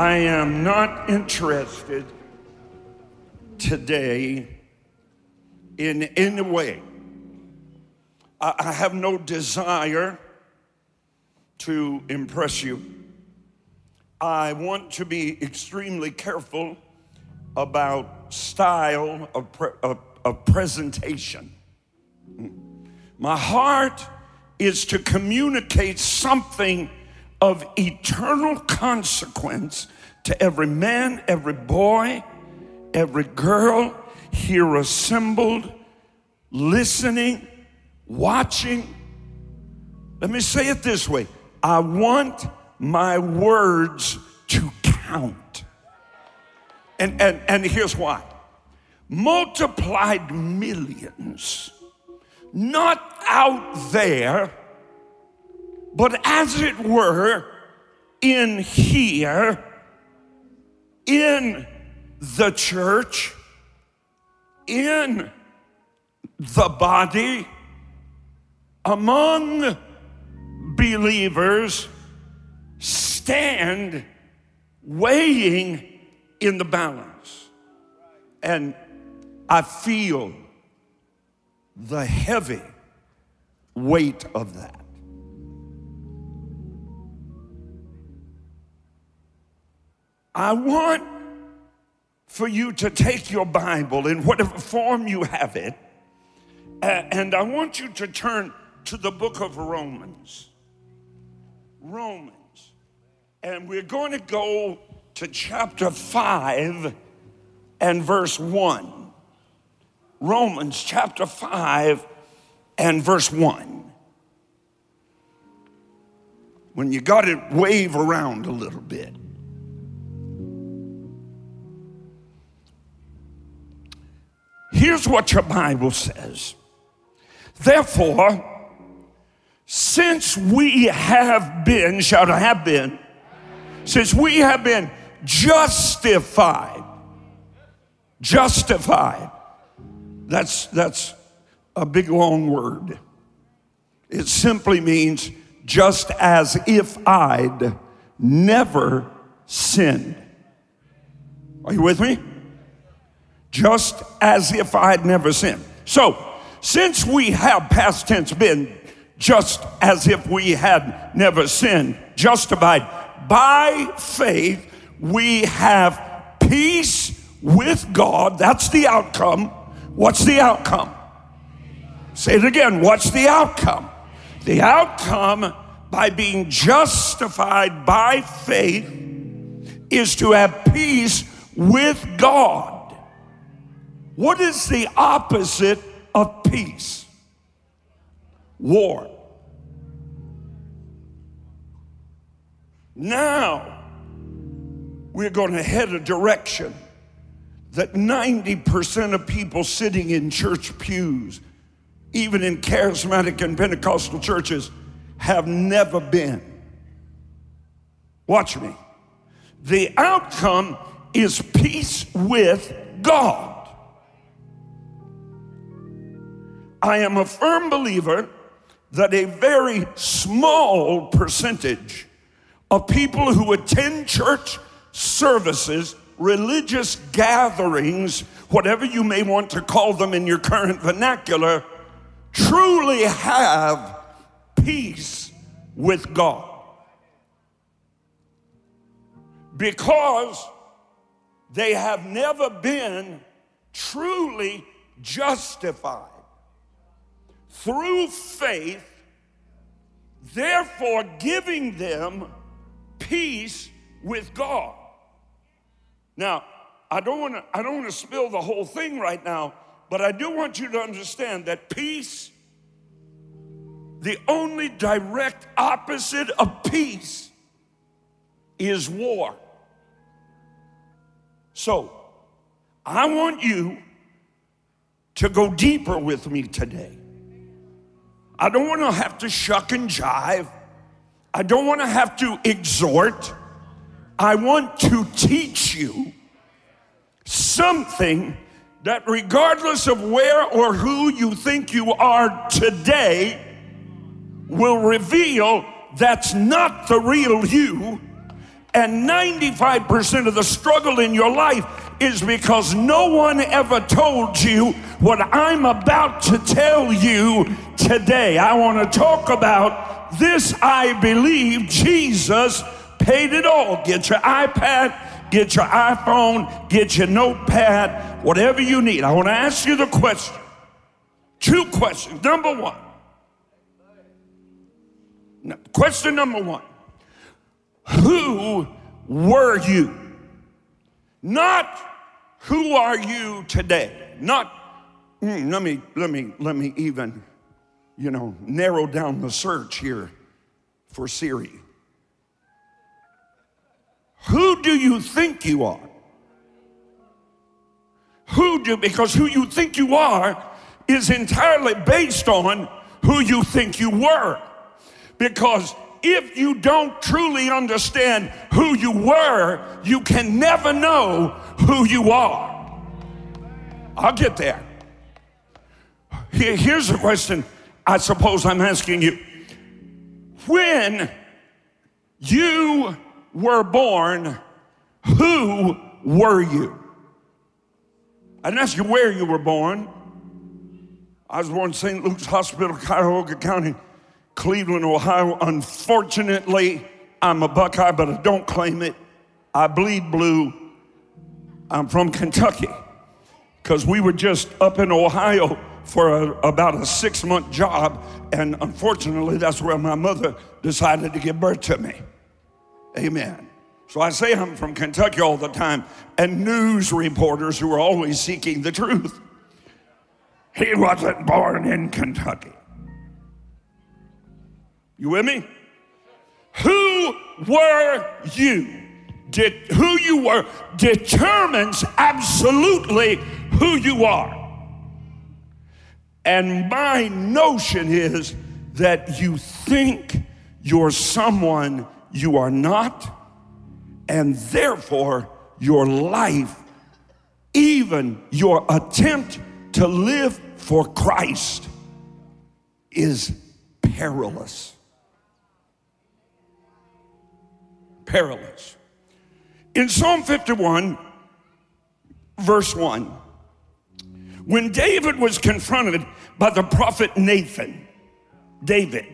I am not interested today in any way. I, have no desire to impress you. I want to be extremely careful about style of, pre- of, of presentation. My heart is to communicate something of eternal consequence to every man, every boy, every girl here assembled, listening, watching. Let me say it this way I want my words to count. And, and, and here's why multiplied millions, not out there, but as it were, in here, in the church, in the body, among believers, stand weighing in the balance. And I feel the heavy weight of that. I want for you to take your Bible in whatever form you have it, and I want you to turn to the book of Romans. Romans. And we're going to go to chapter 5 and verse 1. Romans chapter 5 and verse 1. When you got it wave around a little bit. Here's what your Bible says. Therefore, since we have been, shall have been, since we have been justified, justified. That's that's a big long word. It simply means just as if I'd never sinned. Are you with me? Just as if I'd never sinned. So, since we have past tense been just as if we had never sinned, justified by faith, we have peace with God. That's the outcome. What's the outcome? Say it again. What's the outcome? The outcome by being justified by faith is to have peace with God. What is the opposite of peace? War. Now, we're going to head a direction that 90% of people sitting in church pews, even in charismatic and Pentecostal churches, have never been. Watch me. The outcome is peace with God. I am a firm believer that a very small percentage of people who attend church services, religious gatherings, whatever you may want to call them in your current vernacular, truly have peace with God. Because they have never been truly justified through faith, therefore giving them peace with God. Now, I don't want to I don't want to spill the whole thing right now, but I do want you to understand that peace the only direct opposite of peace is war. So, I want you to go deeper with me today. I don't want to have to shuck and jive. I don't want to have to exhort. I want to teach you something that, regardless of where or who you think you are today, will reveal that's not the real you And 95% of the struggle in your life is because no one ever told you what I'm about to tell you today. I want to talk about this. I believe Jesus paid it all. Get your iPad, get your iPhone, get your notepad, whatever you need. I want to ask you the question. Two questions. Number one. Question number one Who were you? Not who are you today? Not, mm, let me, let me, let me even, you know, narrow down the search here for Siri. Who do you think you are? Who do, because who you think you are is entirely based on who you think you were. Because if you don't truly understand who you were, you can never know who you are. I'll get there. Here's a question I suppose I'm asking you. When you were born, who were you? I didn't ask you where you were born. I was born in St. Luke's Hospital, Cuyahoga County, Cleveland, Ohio. Unfortunately, I'm a Buckeye, but I don't claim it. I bleed blue. I'm from Kentucky because we were just up in Ohio for a, about a six month job, and unfortunately, that's where my mother decided to give birth to me. Amen. So I say I'm from Kentucky all the time, and news reporters who are always seeking the truth. He wasn't born in Kentucky. You with me? Who were you? Did, who you were determines absolutely who you are. And my notion is that you think you're someone you are not, and therefore your life, even your attempt to live for Christ, is perilous. Perilous. In Psalm 51, verse 1, when David was confronted by the prophet Nathan, David,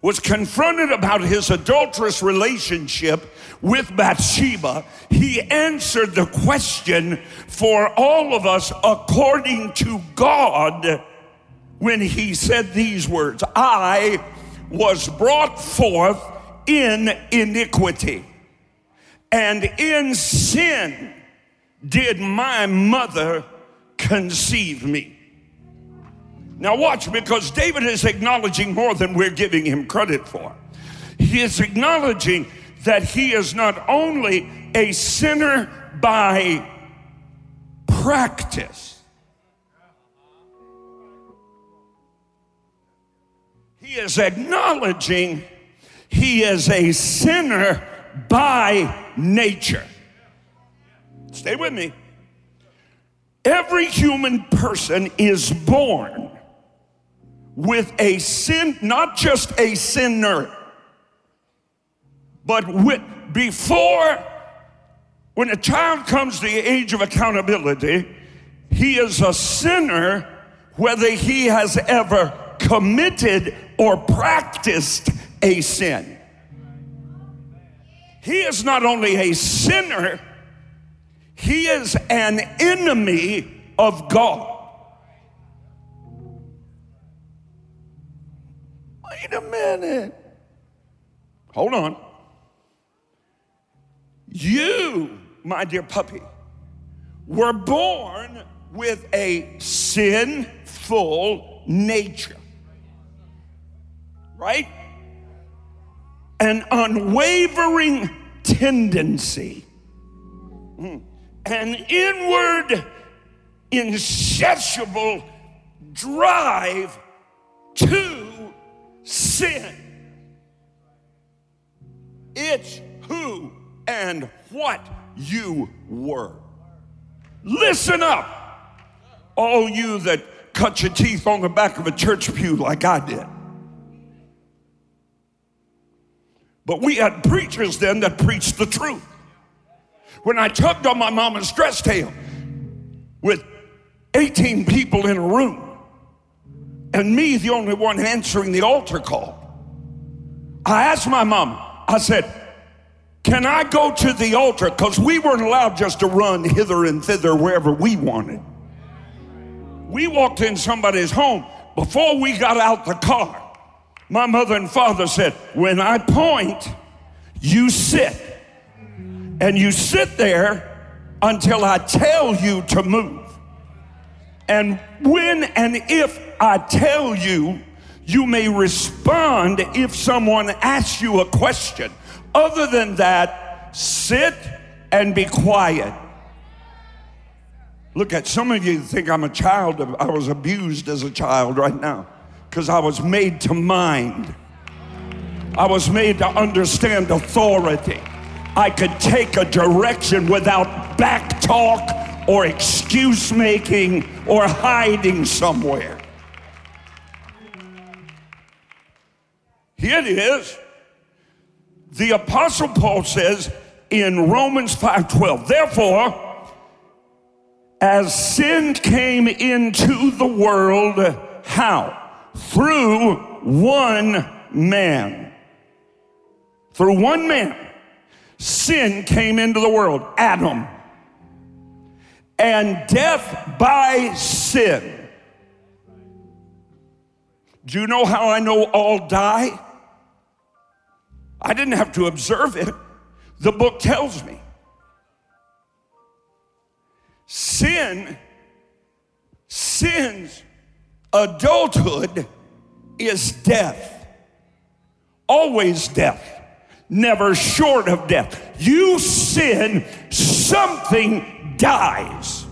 was confronted about his adulterous relationship with Bathsheba, he answered the question for all of us according to God when he said these words I was brought forth in iniquity, and in sin did my mother conceive me. Now, watch, because David is acknowledging more than we're giving him credit for. He is acknowledging that he is not only a sinner by practice, he is acknowledging he is a sinner by nature. Stay with me. Every human person is born with a sin, not just a sinner, but with, before, when a child comes to the age of accountability, he is a sinner whether he has ever committed or practiced a sin. He is not only a sinner, he is an enemy of God. Wait a minute. Hold on. You, my dear puppy, were born with a sinful nature. Right? An unwavering tendency, an inward, insatiable drive to sin. It's who and what you were. Listen up, all you that cut your teeth on the back of a church pew like I did. But we had preachers then that preached the truth. When I tugged on my mama's dress tail with 18 people in a room, and me, the only one answering the altar call, I asked my mom, I said, Can I go to the altar? Because we weren't allowed just to run hither and thither wherever we wanted. We walked in somebody's home. Before we got out the car, my mother and father said, When I point, you sit. And you sit there until I tell you to move. And when and if I tell you, you may respond if someone asks you a question. Other than that, sit and be quiet. Look at some of you think I'm a child. I was abused as a child right now because I was made to mind. I was made to understand authority. I could take a direction without back talk or excuse making or hiding somewhere. Here it is. The apostle Paul says in Romans 5:12, therefore as sin came into the world, how? Through one man. Through one man, sin came into the world, Adam. And death by sin. Do you know how I know all die? I didn't have to observe it. The book tells me. Sin, sin's adulthood is death. Always death, never short of death. You sin, something dies.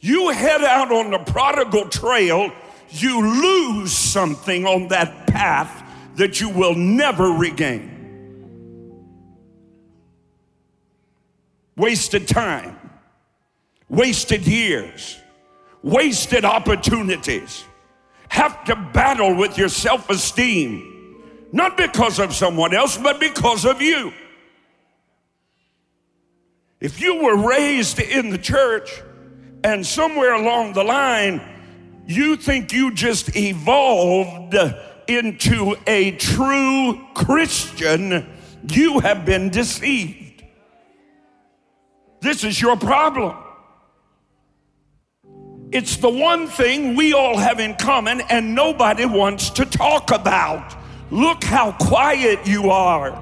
You head out on the prodigal trail, you lose something on that path that you will never regain. wasted time, wasted years, wasted opportunities. Have to battle with your self esteem, not because of someone else, but because of you. If you were raised in the church and somewhere along the line you think you just evolved into a true Christian, you have been deceived. This is your problem. It's the one thing we all have in common and nobody wants to talk about. Look how quiet you are.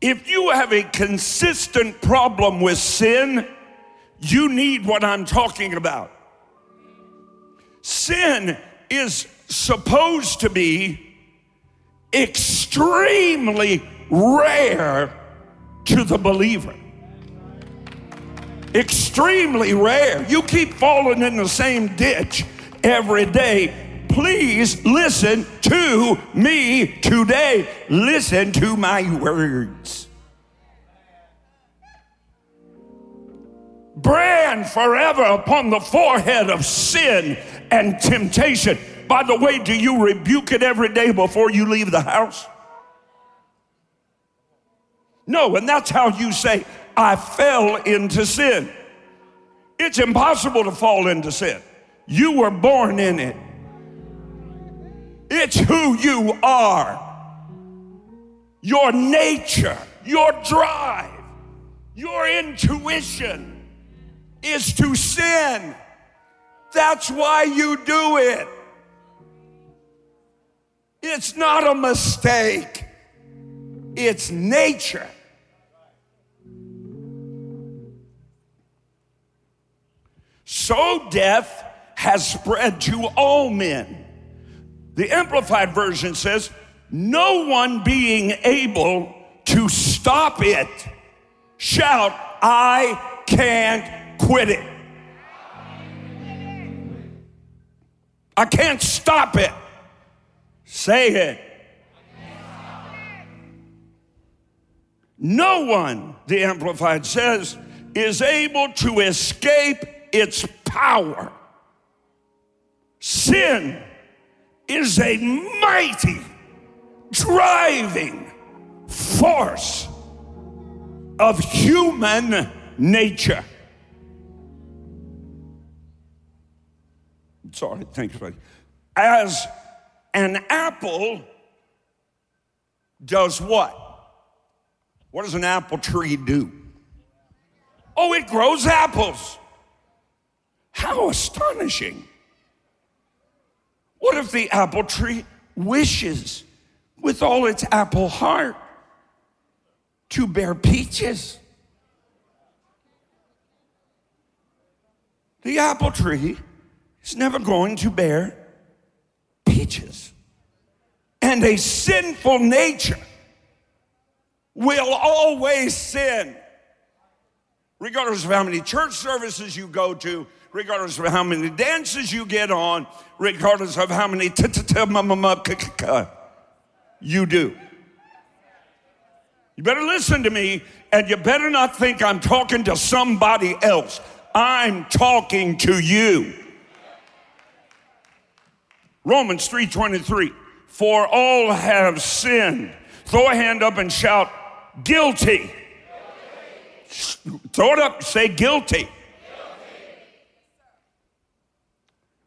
If you have a consistent problem with sin, you need what I'm talking about. Sin is supposed to be extremely rare to the believer. Extremely rare. You keep falling in the same ditch every day. Please listen to me today. Listen to my words. Brand forever upon the forehead of sin and temptation. By the way, do you rebuke it every day before you leave the house? No, and that's how you say, I fell into sin. It's impossible to fall into sin. You were born in it. It's who you are. Your nature, your drive, your intuition is to sin. That's why you do it. It's not a mistake, it's nature. So death has spread to all men. The Amplified Version says, no one being able to stop it. Shout, I can't quit it. I can't stop it. Say it. No one, the Amplified says, is able to escape its power. Sin is a mighty driving force of human nature. Sorry, thanks, buddy. As an apple does what? What does an apple tree do? Oh, it grows apples. How astonishing. What if the apple tree wishes with all its apple heart to bear peaches? The apple tree is never going to bear peaches. And a sinful nature will always sin. Regardless of how many church services you go to, regardless of how many dances you get on, regardless of how many you do. You better listen to me, and you better not think I'm talking to somebody else. I'm talking to you. Romans 3:23. For all have sinned. Throw a hand up and shout, guilty. guilty. Throw it up, say guilty. guilty.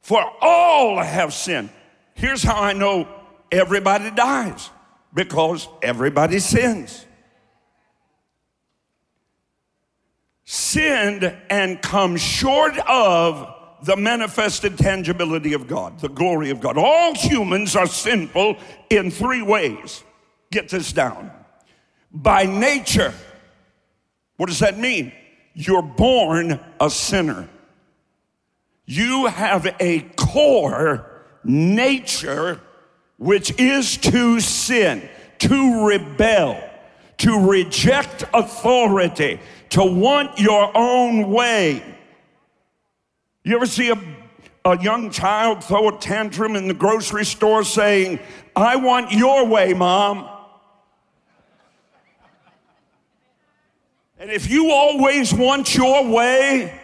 For all have sinned. Here's how I know everybody dies because everybody sins. Sinned and come short of the manifested tangibility of God, the glory of God. All humans are sinful in three ways. Get this down. By nature, what does that mean? You're born a sinner. You have a core nature which is to sin, to rebel, to reject authority, to want your own way you ever see a, a young child throw a tantrum in the grocery store saying, I want your way, mom? And if you always want your way,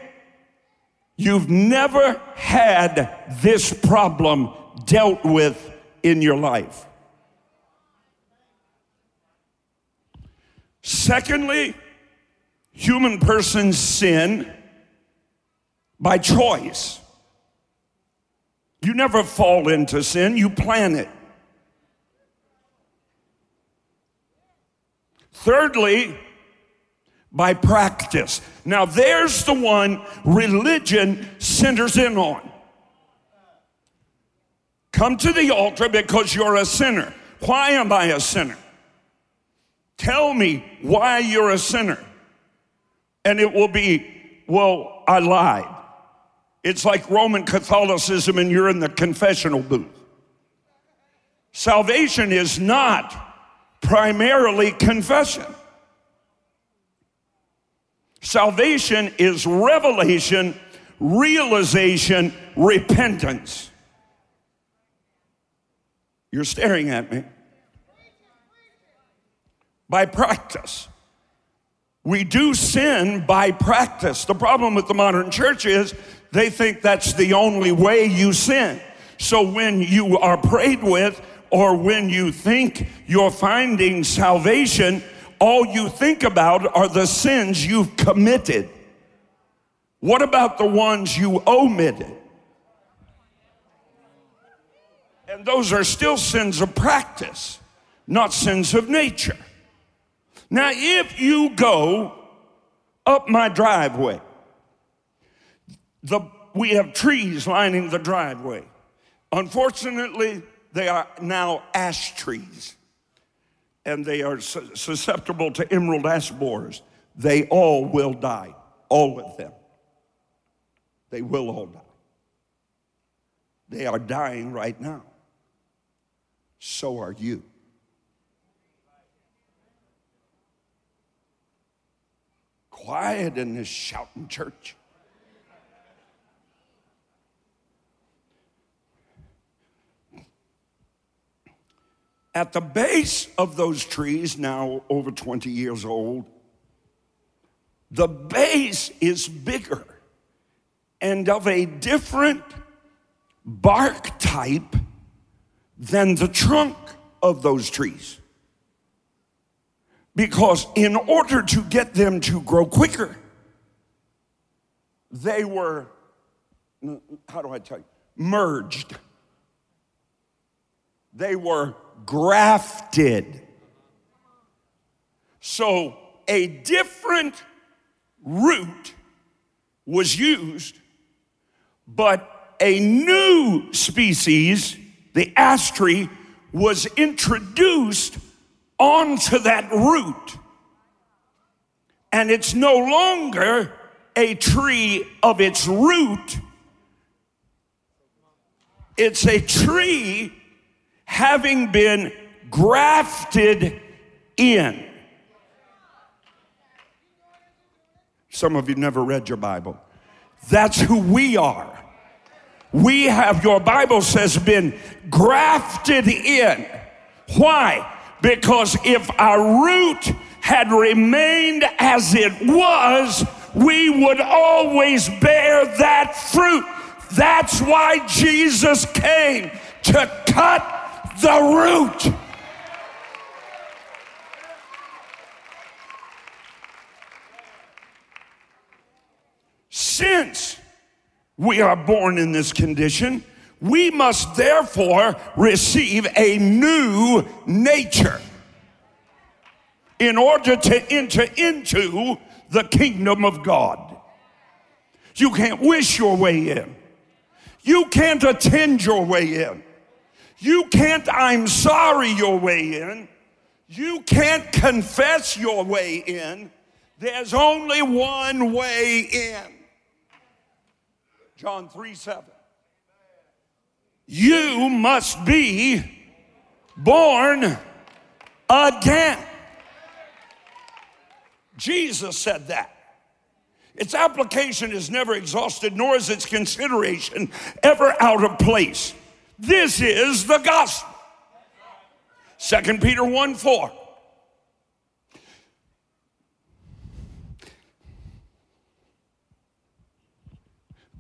you've never had this problem dealt with in your life. Secondly, human persons sin by choice. You never fall into sin, you plan it. Thirdly, by practice. Now, there's the one religion centers in on. Come to the altar because you're a sinner. Why am I a sinner? Tell me why you're a sinner. And it will be, well, I lied. It's like Roman Catholicism and you're in the confessional booth. Salvation is not primarily confession. Salvation is revelation, realization, repentance. You're staring at me. By practice. We do sin by practice. The problem with the modern church is they think that's the only way you sin. So when you are prayed with, or when you think you're finding salvation, all you think about are the sins you've committed. What about the ones you omitted? And those are still sins of practice, not sins of nature. Now, if you go up my driveway the, we have trees lining the driveway. Unfortunately, they are now ash trees and they are su- susceptible to emerald ash borers. They all will die, all of them. They will all die. They are dying right now. So are you. Quiet in this shouting church. At the base of those trees, now over 20 years old, the base is bigger and of a different bark type than the trunk of those trees. Because in order to get them to grow quicker, they were, how do I tell you, merged. They were grafted. So a different root was used, but a new species, the ash tree, was introduced onto that root. And it's no longer a tree of its root, it's a tree having been grafted in. Some of you never read your Bible. That's who we are. We have, your Bible says, been grafted in. Why? Because if our root had remained as it was, we would always bear that fruit. That's why Jesus came to cut the root. Since we are born in this condition, we must therefore receive a new nature in order to enter into the kingdom of God. You can't wish your way in. You can't attend your way in. You can't, I'm sorry, your way in. You can't confess your way in. There's only one way in. John 3 7. You must be born again. Jesus said that. Its application is never exhausted, nor is its consideration ever out of place. This is the gospel. 2 Peter 1 4.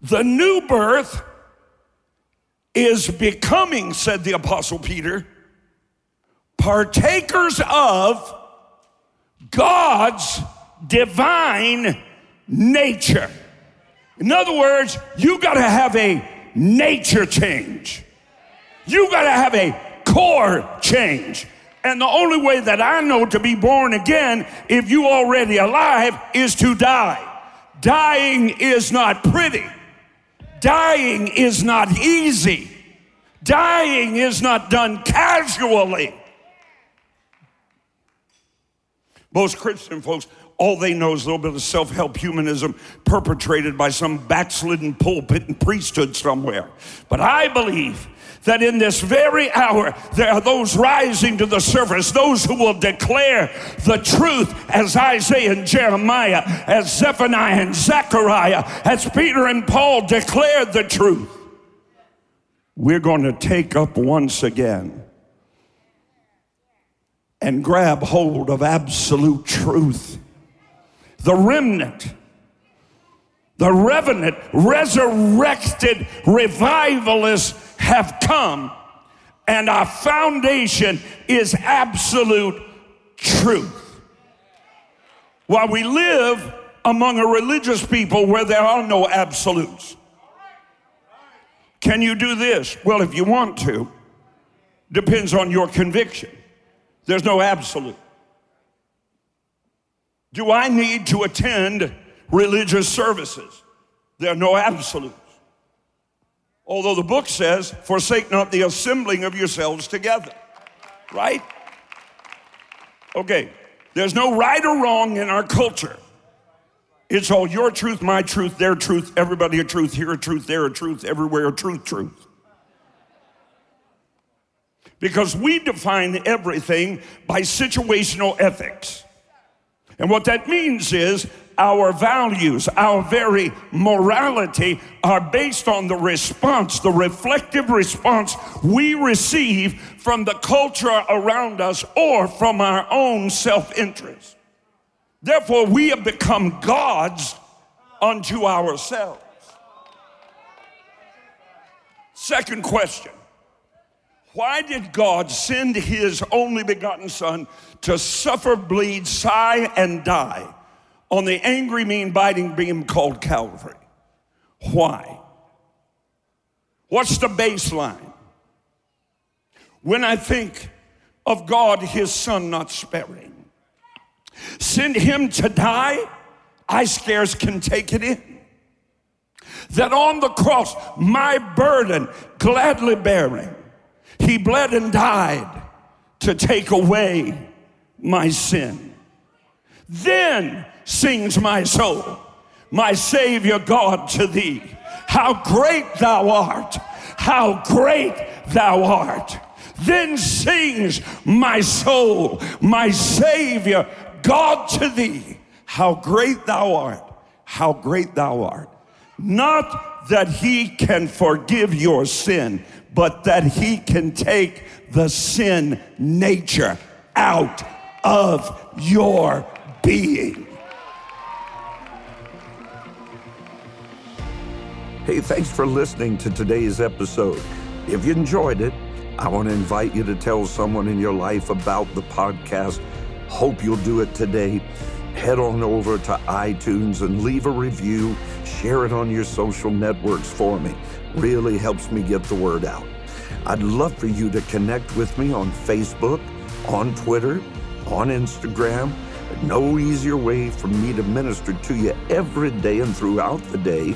The new birth is becoming, said the Apostle Peter, partakers of God's divine nature. In other words, you got to have a nature change. You got to have a core change. And the only way that I know to be born again, if you already alive, is to die. Dying is not pretty. Dying is not easy. Dying is not done casually. Most Christian folks, all they know is a little bit of self help humanism perpetrated by some backslidden pulpit and priesthood somewhere. But I believe that in this very hour there are those rising to the surface, those who will declare the truth as Isaiah and Jeremiah, as Zephaniah and Zechariah, as Peter and Paul declared the truth. We're going to take up once again and grab hold of absolute truth. The remnant the revenant, resurrected revivalists have come, and our foundation is absolute truth. While we live among a religious people where there are no absolutes. Can you do this? Well, if you want to, depends on your conviction. There's no absolute. Do I need to attend religious services? There are no absolutes. Although the book says, forsake not the assembling of yourselves together. Right? Okay, there's no right or wrong in our culture. It's all your truth, my truth, their truth, everybody a truth, here a truth, there a truth, everywhere a truth, truth. Because we define everything by situational ethics. And what that means is our values, our very morality are based on the response, the reflective response we receive from the culture around us or from our own self interest. Therefore, we have become gods unto ourselves. Second question Why did God send his only begotten Son to suffer, bleed, sigh, and die on the angry, mean, biting beam called Calvary? Why? What's the baseline? When I think of God, his Son not sparing, send him to die, I scarce can take it in that on the cross, my burden gladly bearing, he bled and died to take away my sin. Then sings my soul, my Savior God to thee. How great thou art! How great thou art! Then sings my soul, my Savior God to thee. How great thou art! How great thou art! Not that he can forgive your sin, but that he can take the sin nature out of your being. Hey, thanks for listening to today's episode. If you enjoyed it, I want to invite you to tell someone in your life about the podcast. Hope you'll do it today. Head on over to iTunes and leave a review share it on your social networks for me. Really helps me get the word out. I'd love for you to connect with me on Facebook, on Twitter, on Instagram. No easier way for me to minister to you every day and throughout the day,